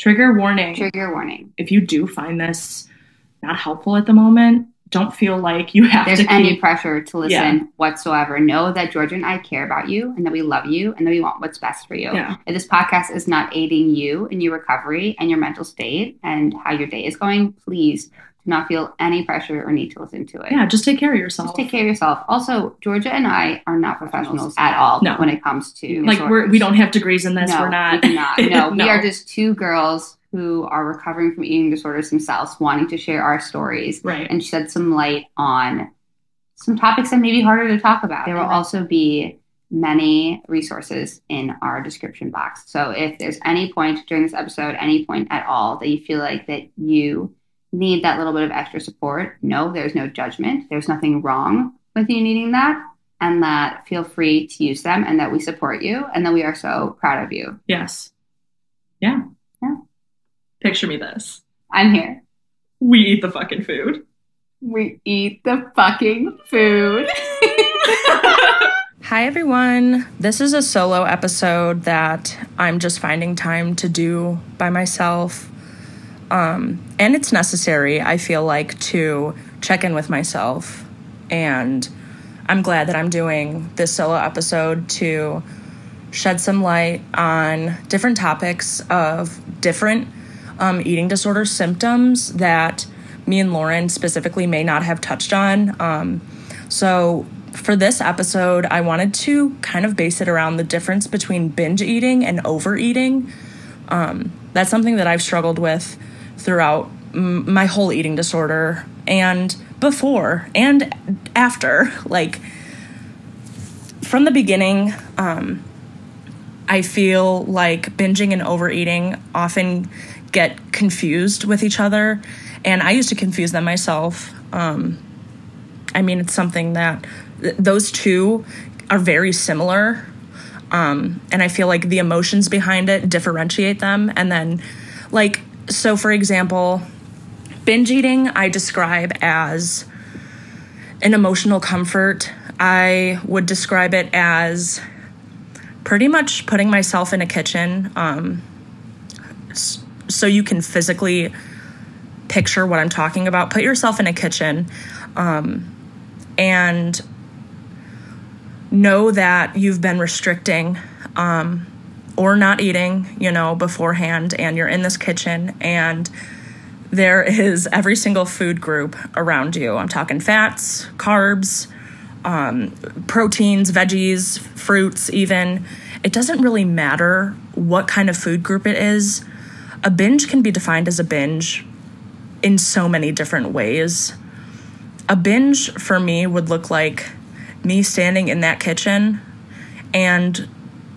Trigger warning. Trigger warning. If you do find this not helpful at the moment, don't feel like you have There's to keep, any pressure to listen Yeah. whatsoever. Know that Georgia and I care about you and that we love you and that we want what's best for you. Yeah. If this podcast is not aiding you in your recovery and your mental state and how your day is going, please not feel any pressure or need to listen to it. Yeah, just take care of yourself. Just take care of yourself. Also, Georgia and I are not professionals at all No. when it comes to like we're we don't have degrees in this. No, we're not. we not. No, No. we are just two girls who are recovering from eating disorders themselves, wanting to share our stories right. and shed some light on some topics that may be harder to talk about. There will also be many resources in our description box. So if there's any point during this episode, any point at all that you feel like that you need that little bit of extra support, no, there's no judgment. There's nothing wrong with you needing that. And that feel free to use them and that we support you and that we are so proud of you. Yes. Yeah. Yeah. Picture me this. I'm here. We eat the fucking food. We eat the fucking food. Hi, everyone. This is a solo episode that I'm just finding time to do by myself. Um, and it's necessary, I feel like, to check in with myself. And I'm glad that I'm doing this solo episode to shed some light on different topics of different um, eating disorder symptoms that me and Lauren specifically may not have touched on. Um, so, for this episode, I wanted to kind of base it around the difference between binge eating and overeating. Um, that's something that I've struggled with throughout my whole eating disorder and before and after. Like, from the beginning, um, I feel like binging and overeating often get confused with each other, and I used to confuse them myself. Um, I mean, it's something that th- those two are very similar, um, and I feel like the emotions behind it differentiate them. And then, like, so for example, binge eating I describe as an emotional comfort. I would describe it as pretty much putting myself in a kitchen um, so you can physically picture what I'm talking about. Put yourself in a kitchen um, and know that you've been restricting um, or not eating, you know, beforehand, and you're in this kitchen and there is every single food group around you. I'm talking fats, carbs, um, proteins, veggies, fruits, even. It doesn't really matter what kind of food group it is. A binge can be defined as a binge in so many different ways. A binge for me would look like me standing in that kitchen and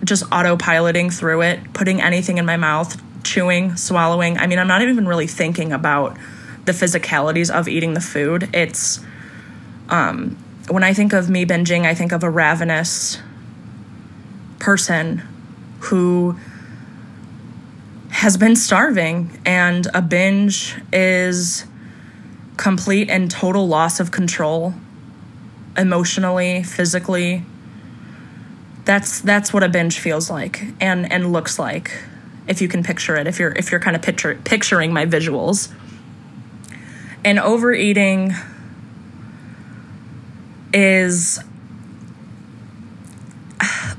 just autopiloting through it, putting anything in my mouth, chewing, swallowing. I mean, I'm not even really thinking about the physicalities of eating the food. It's um, when I think of me binging, I think of a ravenous person who has been starving, and a binge is complete and total loss of control emotionally, physically. That's that's what a binge feels like and and looks like if you can picture it if you're if you're kind of picture, picturing my visuals. And overeating is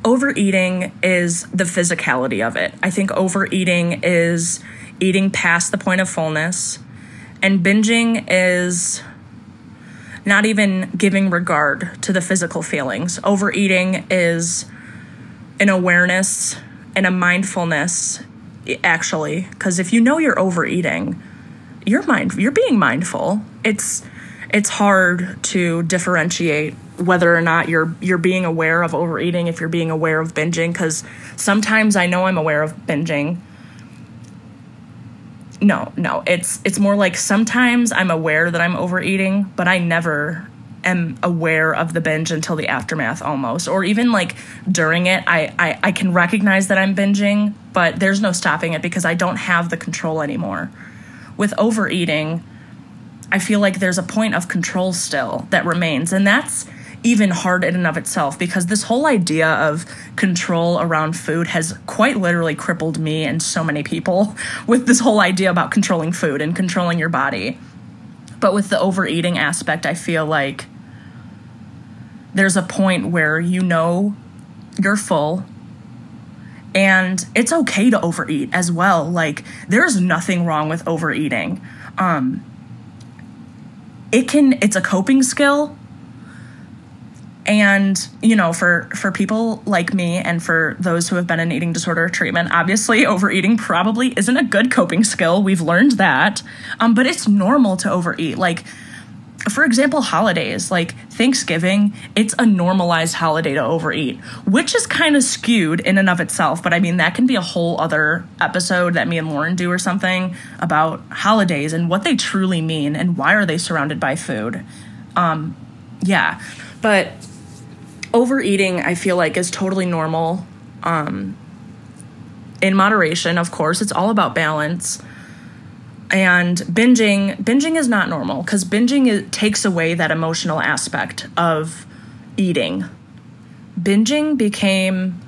overeating is the physicality of it. I think overeating is eating past the point of fullness, and binging is not even giving regard to the physical feelings. Overeating is an awareness and a mindfulness actually because if you know you're overeating you're mind you're being mindful. It's it's hard to differentiate whether or not you're you're being aware of overeating if you're being aware of binging because sometimes i know i'm aware of binging. No no it's it's more like sometimes i'm aware that i'm overeating but i never am aware of the binge until the aftermath almost or even like during it I, I i can recognize that i'm binging but there's no stopping it because i don't have the control anymore with overeating i feel like there's a point of control still that remains and that's even hard in and of itself because this whole idea of control around food has quite literally crippled me and so many people with this whole idea about controlling food and controlling your body. But with the overeating aspect, I feel like there's a point where you know you're full and it's okay to overeat as well. Like there's nothing wrong with overeating. Um it can it's a coping skill and you know for for people like me and for those who have been in eating disorder treatment obviously overeating probably isn't a good coping skill we've learned that um, but it's normal to overeat like for example holidays like thanksgiving it's a normalized holiday to overeat which is kind of skewed in and of itself but i mean that can be a whole other episode that me and lauren do or something about holidays and what they truly mean and why are they surrounded by food. Um yeah but overeating i feel like is totally normal um in moderation of course. It's all about balance and binging binging is not normal because binging is, takes away that emotional aspect of eating. Binging became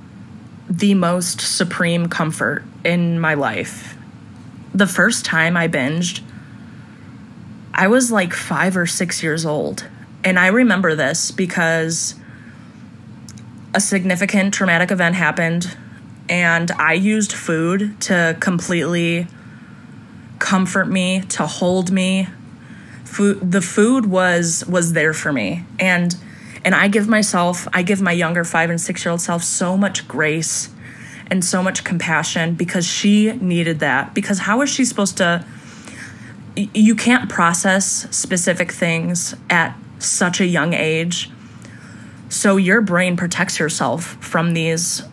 the most supreme comfort in my life. The first time i binged i was like five or six years old. And i remember this because a significant traumatic event happened and i used food to completely comfort me, to hold me. Food, the food was was there for me, and and I give myself, I give my younger five and six year old self so much grace and so much compassion because she needed that. Because how is she supposed to? You can't process specific things at such a young age. So your brain protects yourself from these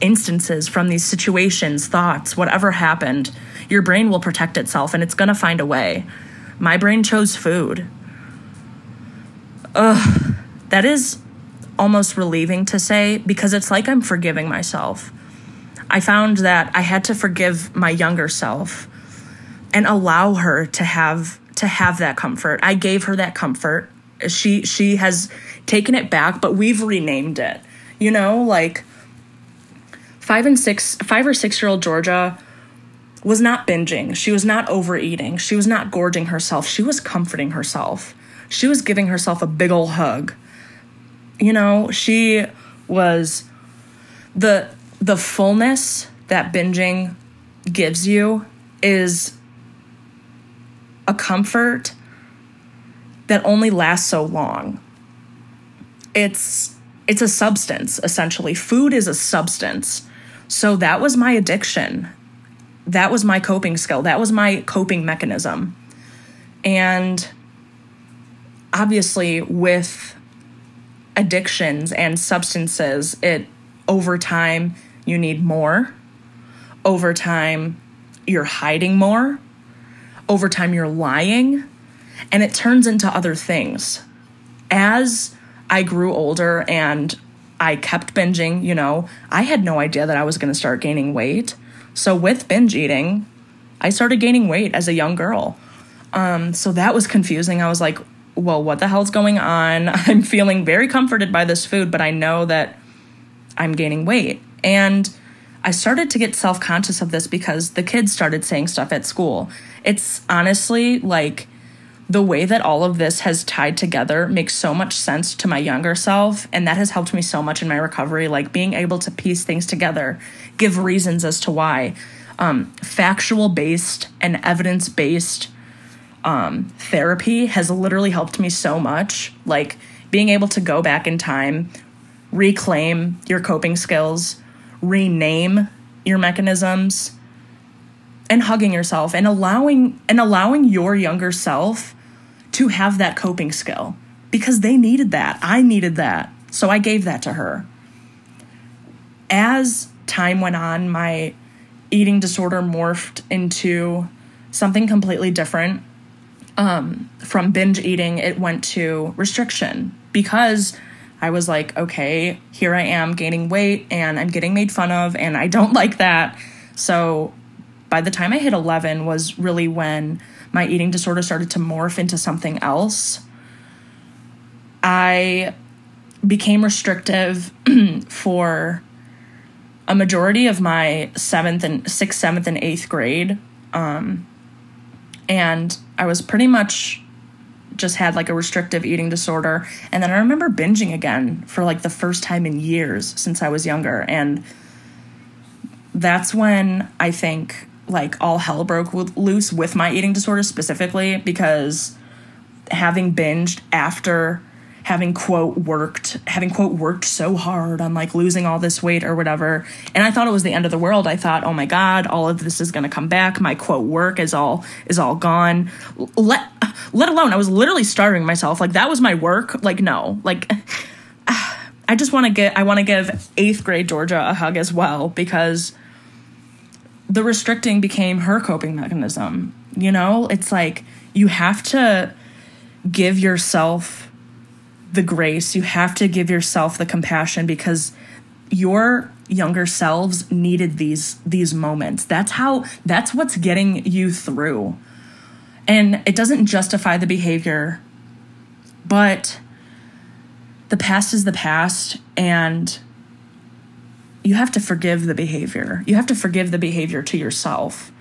instances, from these situations, thoughts, whatever happened your brain will protect itself and it's going to find a way. My brain chose food. Ugh, that is almost relieving to say because it's like I'm forgiving myself. I found that I had to forgive my younger self and allow her to have to have that comfort. I gave her that comfort. She she has taken it back, but we've renamed it. You know, like 5 and 6 5 or 6 year old Georgia was not binging. She was not overeating. She was not gorging herself. She was comforting herself. She was giving herself a big ol' hug. You know, she was the the fullness that binging gives you is a comfort that only lasts so long. It's it's a substance essentially. Food is a substance. So that was my addiction that was my coping skill. That was my coping mechanism. And obviously, with addictions and substances, it over time, you need more. Over time, you're hiding more. Over time, you're lying. And it turns into other things. As I grew older and I kept binging, you know, I had no idea that I was going to start gaining weight. So with binge eating, I started gaining weight as a young girl. Um, so that was confusing. I was like, well, what the hell's going on? I'm feeling very comforted by this food, but I know that I'm gaining weight. And I started to get self conscious of this because the kids started saying stuff at school. It's honestly like the way that all of this has tied together makes so much sense to my younger self and that has helped me so much in my recovery like being able to piece things together give reasons as to why um, factual based and evidence based um, therapy has literally helped me so much like being able to go back in time reclaim your coping skills rename your mechanisms and hugging yourself and allowing and allowing your younger self to have that coping skill because they needed that. I needed that. So I gave that to her. As time went on, my eating disorder morphed into something completely different. Um, from binge eating, it went to restriction because I was like, okay, here I am gaining weight and I'm getting made fun of, and I don't like that. So by the time I hit 11 was really when my eating disorder started to morph into something else. I became restrictive for a majority of my seventh and sixth, seventh, and eighth grade. Um, and I was pretty much just had like a restrictive eating disorder. And then I remember binging again for like the first time in years since I was younger. And that's when I think like all hell broke loose with my eating disorder specifically because having binged after having quote worked having quote worked so hard on like losing all this weight or whatever. And i thought it was the end of the world. I thought oh my god all of this is going to come back. My quote work is all is all gone. Let let alone i was literally starving myself. Like that was my work. Like no. Like i just want to get i want to give eighth grade georgia a hug as well because the restricting became her coping mechanism. You know? It's like you have to give yourself the grace, you have to give yourself the compassion because your younger selves needed these these moments. That's how that's what's getting you through. And it doesn't justify the behavior, but the past is the past and you have to forgive the behavior. You have to forgive the behavior to yourself.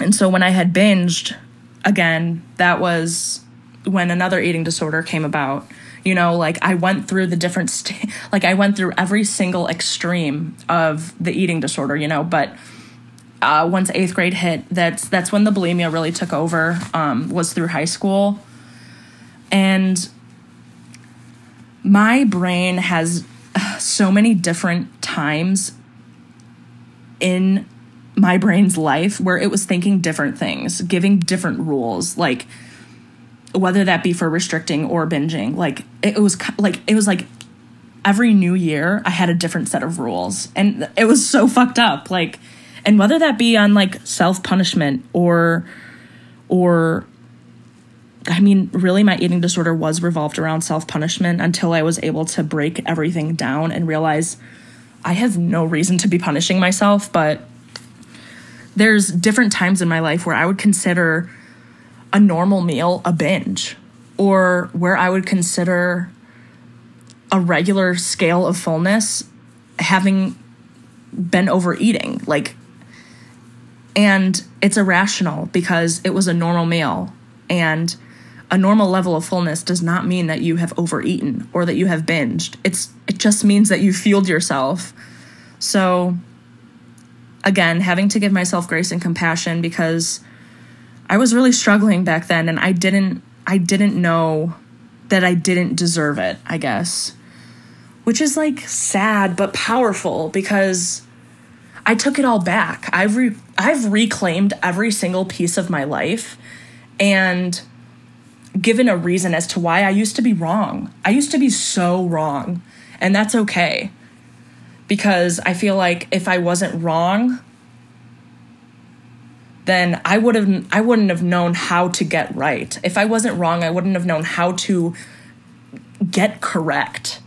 And so when I had binged, again, that was when another eating disorder came about. You know like i went through the different st- like i went through every single extreme of the eating disorder you know but uh, once eighth grade hit that's that's when the bulimia really took over um, was through high school. And my brain has so many different times in my brain's life where it was thinking different things giving different rules like whether that be for restricting or binging like it was like it was like every new year i had a different set of rules and it was so fucked up like and whether that be on like self punishment or or I mean, really, my eating disorder was revolved around self punishment until I was able to break everything down and realize I have no reason to be punishing myself. But there's different times in my life where I would consider a normal meal a binge or where I would consider a regular scale of fullness having been overeating. Like, and it's irrational because it was a normal meal. And a normal level of fullness does not mean that you have overeaten or that you have binged. It's it just means that you fueled yourself. So again, having to give myself grace and compassion because I was really struggling back then and I didn't I didn't know that I didn't deserve it, I guess. Which is like sad but powerful because I took it all back. I've re- I've reclaimed every single piece of my life and given a reason as to why I used to be wrong. I used to be so wrong, and that's okay. Because I feel like if I wasn't wrong, then I would have I wouldn't have known how to get right. If I wasn't wrong, I wouldn't have known how to get correct.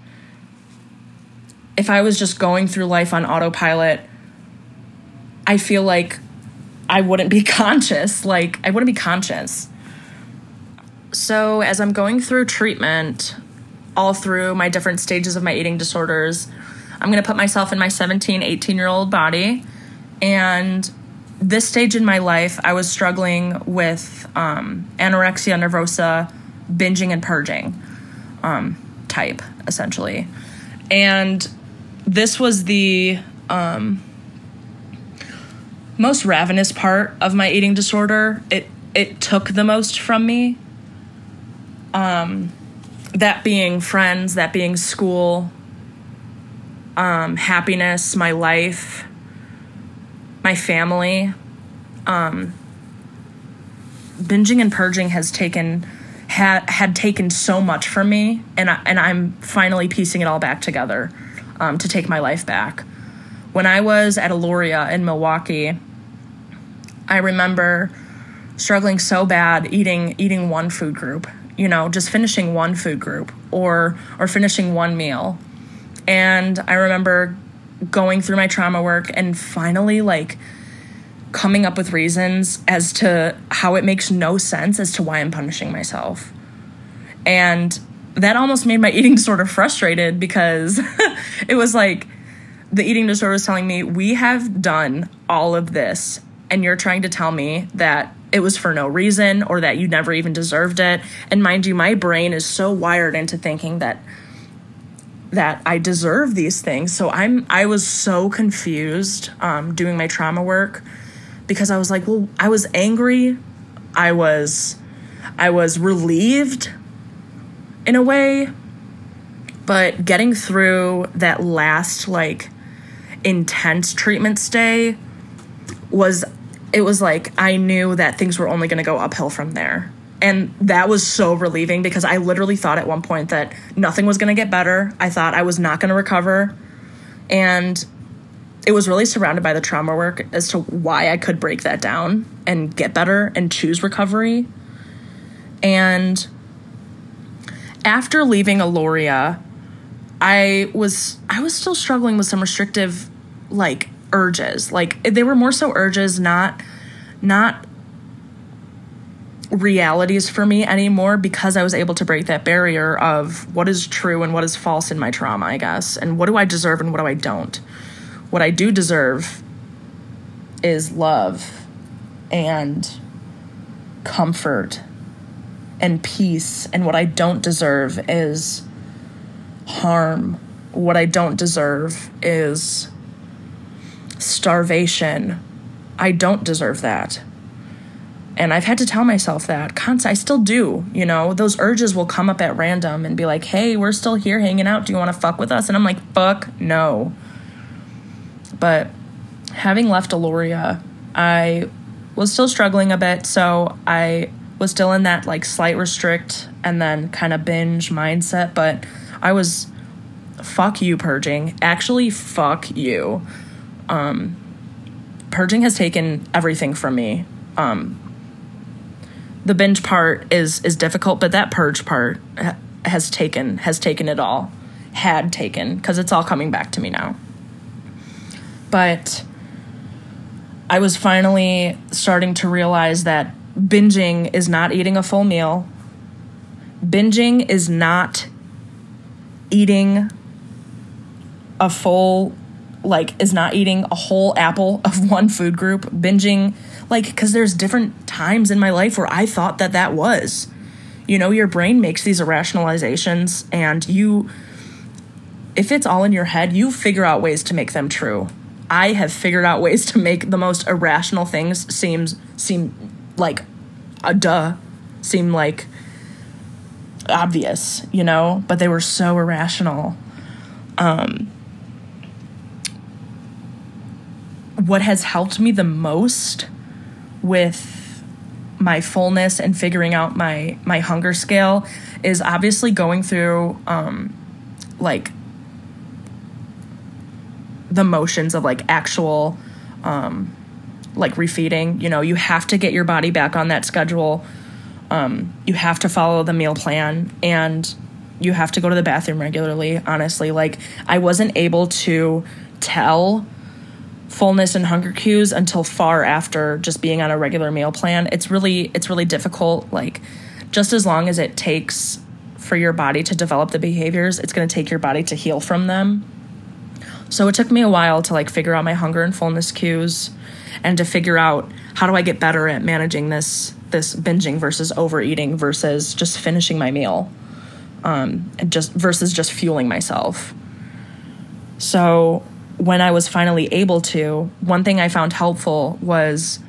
If I was just going through life on autopilot, I feel like I wouldn't be conscious. Like I wouldn't be conscious. So, as I'm going through treatment, all through my different stages of my eating disorders, I'm going to put myself in my 17, 18 year old body and this stage in my life, I was struggling with um, anorexia nervosa, binging and purging um, type, essentially. And this was the um, most ravenous part of my eating disorder. It it took the most from me. Um, that being friends, that being school, um, happiness, my life my family. Um, binging and purging has taken had had taken so much from me, and I, and I'm finally piecing it all back together um, to take my life back. When I was at Aloria in Milwaukee, I remember struggling so bad eating eating one food group. You know, just finishing one food group or or finishing one meal. And I remember going through my trauma work and finally like coming up with reasons as to how it makes no sense as to why I'm punishing myself. And that almost made my eating disorder frustrated because it was like the eating disorder was telling me, we have done all of this, and you're trying to tell me that it was for no reason or that you never even deserved it. And mind you, my brain is so wired into thinking that that I deserve these things. So I'm I was so confused um, doing my trauma work because I was like, well, I was angry, I was I was relieved in a way, but getting through that last like intense treatment stay was it was like I knew that things were only going to go uphill from there. And that was so relieving because I literally thought at one point that nothing was going to get better. I thought I was not going to recover. And it was really surrounded by the trauma work as to why I could break that down and get better and choose recovery. And after leaving Aloria, I was I was still struggling with some restrictive like urges. Like they were more so urges, not not realities for me anymore because I was able to break that barrier of what is true and what is false in my trauma, I guess. And what do I deserve and what do I don't? What I do deserve is love and comfort and peace. And what I don't deserve is harm. What I don't deserve is starvation. I don't deserve that. And I've had to tell myself that. I still do. You know, those urges will come up at random and be like, hey, we're still here hanging out. Do you want to fuck with us? And I'm like, fuck no. But having left Aloria, I was still struggling a bit. So I was still in that like slight restrict and then kind of binge mindset. But I was, fuck you, purging. Actually, fuck you. Um, purging has taken everything from me. Um, the binge part is is difficult, but that purge part has taken has taken it all. Had taken because it's all coming back to me now. But I was finally starting to realize that binging is not eating a full meal. Binging is not eating a full like is not eating a whole apple of one food group binging like because there's different times in my life where i thought that that was. You know your brain makes these rationalizations and you if it's all in your head you figure out ways to make them true. I have figured out ways to make the most irrational things seems seem like a duh seem like obvious you know? But they were so irrational. Um what has helped me the most with my fullness and figuring out my my hunger scale is obviously going through um like the motions of like actual um like refeeding. You know you have to get your body back on that schedule. Um you have to follow the meal plan and you have to go to the bathroom regularly honestly. Like i wasn't able to tell fullness and hunger cues until far after just being on a regular meal plan. It's really it's really difficult like just as long as it takes for your body to develop the behaviors, it's going to take your body to heal from them. So it took me a while to like figure out my hunger and fullness cues and to figure out how do I get better at managing this this binging versus overeating versus just finishing my meal. Um, and just versus just fueling myself. So when I was finally able to, one thing I found helpful was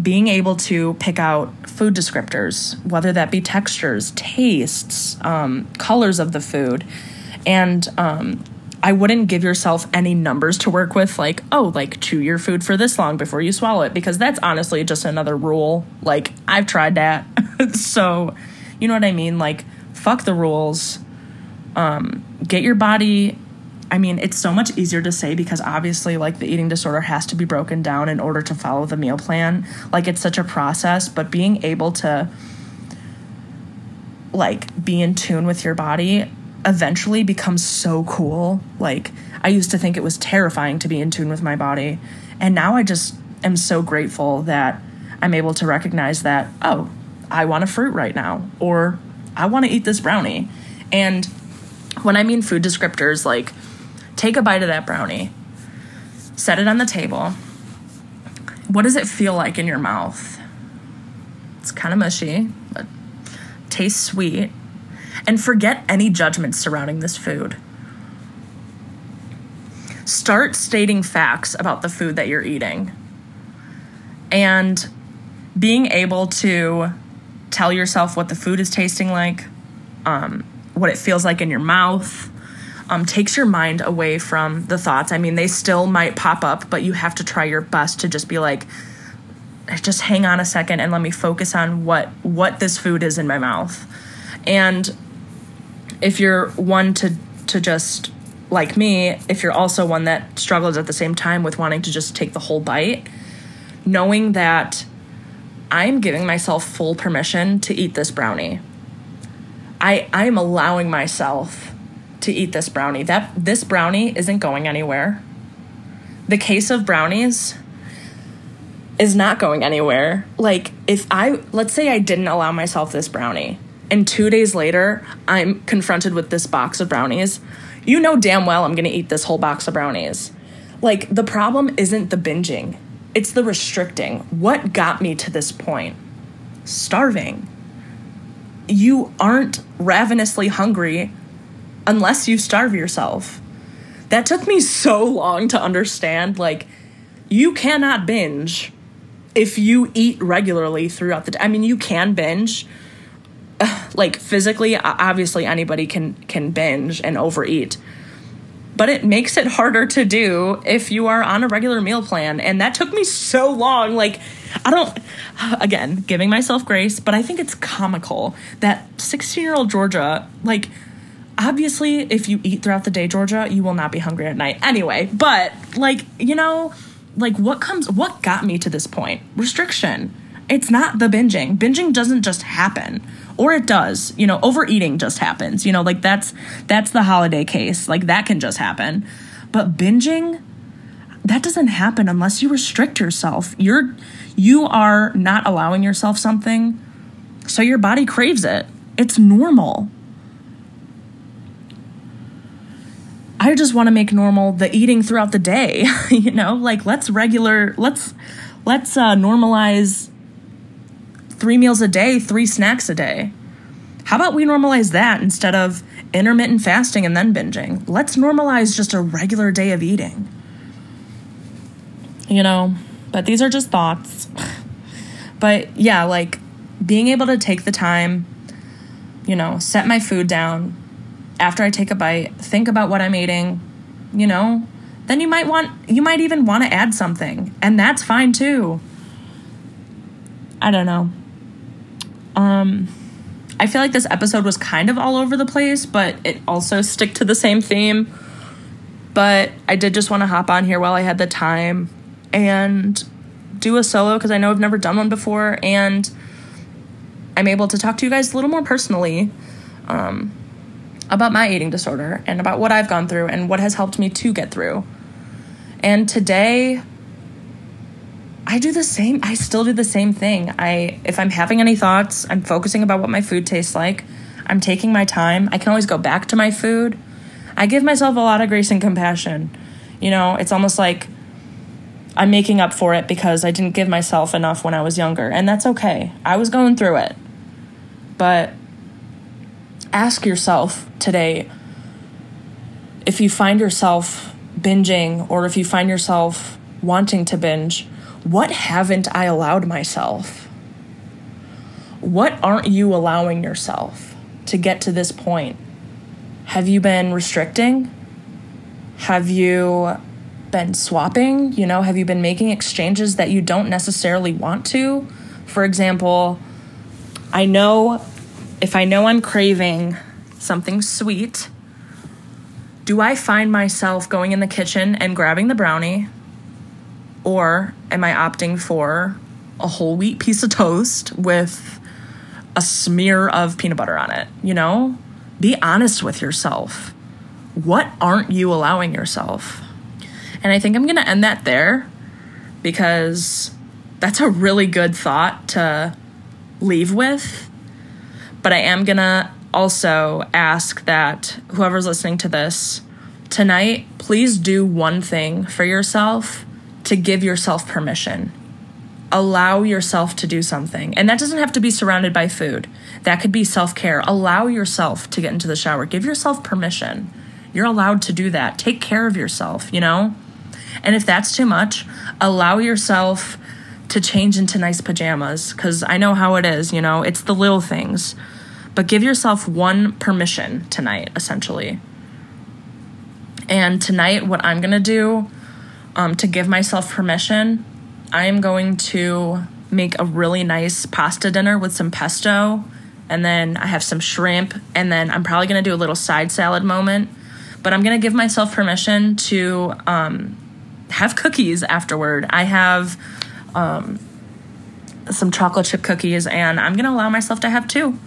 being able to pick out food descriptors, whether that be textures, tastes, um, colors of the food. And um, I wouldn't give yourself any numbers to work with, like, oh, like chew your food for this long before you swallow it, because that's honestly just another rule. Like, I've tried that. so, you know what I mean? Like, fuck the rules. Um, get your body I mean, it's so much easier to say because obviously, like, the eating disorder has to be broken down in order to follow the meal plan. Like, it's such a process, but being able to, like, be in tune with your body eventually becomes so cool. Like, I used to think it was terrifying to be in tune with my body. And now I just am so grateful that I'm able to recognize that, oh, I want a fruit right now. Or I want to eat this brownie. And when I mean food descriptors, like take a bite of that brownie, set it on the table. What does it feel like in your mouth? It's kind of mushy, but tastes sweet. And forget any judgments surrounding this food. Start stating facts about the food that you're eating. And being able to tell yourself what the food is tasting like, um, what it feels like in your mouth, um, takes your mind away from the thoughts. I mean, they still might pop up, but you have to try your best to just be like, just hang on a second and let me focus on what what this food is in my mouth. And if you're one to to just like me, if you're also one that struggles at the same time with wanting to just take the whole bite, knowing that I'm giving myself full permission to eat this brownie. I I'm allowing myself to eat this brownie. That this brownie isn't going anywhere. The case of brownies is not going anywhere. Like if I let's say I didn't allow myself this brownie and 2 days later I'm confronted with this box of brownies, you know damn well I'm going to eat this whole box of brownies. Like the problem isn't the binging. It's the restricting. What got me to this point? Starving. You aren't ravenously hungry unless you starve yourself. That took me so long to understand. Like, you cannot binge if you eat regularly throughout the day. I mean, you can binge. Like physically, obviously anybody can can binge and overeat. But it makes it harder to do if you are on a regular meal plan and that took me so long like I don't again, giving myself grace, but I think it's comical that 16-year-old Georgia like obviously if you eat throughout the day georgia you will not be hungry at night. Anyway but like you know like what comes what got me to this point? Restriction. It's not the binging. Binging doesn't just happen. Or it does. You know overeating just happens. You know like that's that's the holiday case. Like that can just happen. But binging that doesn't happen unless you restrict yourself. You're you are not allowing yourself something so your body craves it. It's normal I just want to make normal the eating throughout the day. you know, like let's regular let's let's uh, normalize three meals a day, three snacks a day. How about we normalize that instead of intermittent fasting and then binging? Let's normalize just a regular day of eating. You know, but these are just thoughts. but yeah, like being able to take the time, you know, set my food down, after I take a bite, think about what I'm eating, you know, then you might want, you might even want to add something, and that's fine too. I don't know. Um, I feel like this episode was kind of all over the place, but it also stick to the same theme. But I did just want to hop on here while I had the time and do a solo because I know I've never done one before, and I'm able to talk to you guys a little more personally. Um, about my eating disorder and about what I've gone through and what has helped me to get through. And today I do the same I still do the same thing. I if I'm having any thoughts, I'm focusing about what my food tastes like. I'm taking my time. I can always go back to my food. I give myself a lot of grace and compassion. You know, it's almost like I'm making up for it because I didn't give myself enough when I was younger, and that's okay. I was going through it. But ask yourself today if you find yourself binging or if you find yourself wanting to binge, what haven't I allowed myself? What aren't you allowing yourself to get to this point? Have you been restricting? Have you been swapping? You know, have you been making exchanges that you don't necessarily want to? For example, I know if I know I'm craving something sweet, do I find myself going in the kitchen and grabbing the brownie? Or am I opting for a whole wheat piece of toast with a smear of peanut butter on it? You know? Be honest with yourself. What aren't you allowing yourself? And I think I'm going to end that there because that's a really good thought to leave with But I am going to also ask that whoever's listening to this tonight, please do one thing for yourself to give yourself permission. Allow yourself to do something. And that doesn't have to be surrounded by food. That could be self care. Allow yourself to get into the shower. Give yourself permission. You're allowed to do that. Take care of yourself, you know? And if that's too much, allow yourself to change into nice pajamas because I know how it is, you know? It's the little things. But give yourself one permission tonight, essentially. And tonight, what I'm going to do um, to give myself permission, I am going to make a really nice pasta dinner with some pesto. And then I have some shrimp. And then I'm probably going to do a little side salad moment. But I'm going to give myself permission to um, have cookies afterward. I have um, some chocolate chip cookies, and I'm going to allow myself to have two.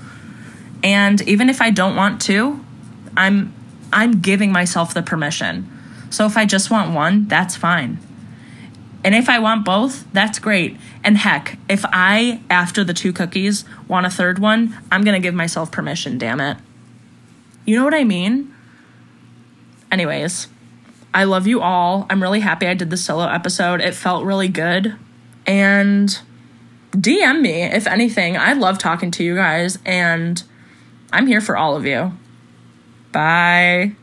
And even if I don't want to, I'm I'm giving myself the permission. So if I just want one, that's fine. And if I want both, that's great. And heck, if I, after the two cookies, want a third one, I'm going to give myself permission, damn it. You know what I mean? Anyways, I love you all. I'm really happy I did the solo episode. It felt really good. And DM me if anything. I love talking to you guys, and I'm here for all of you. Bye.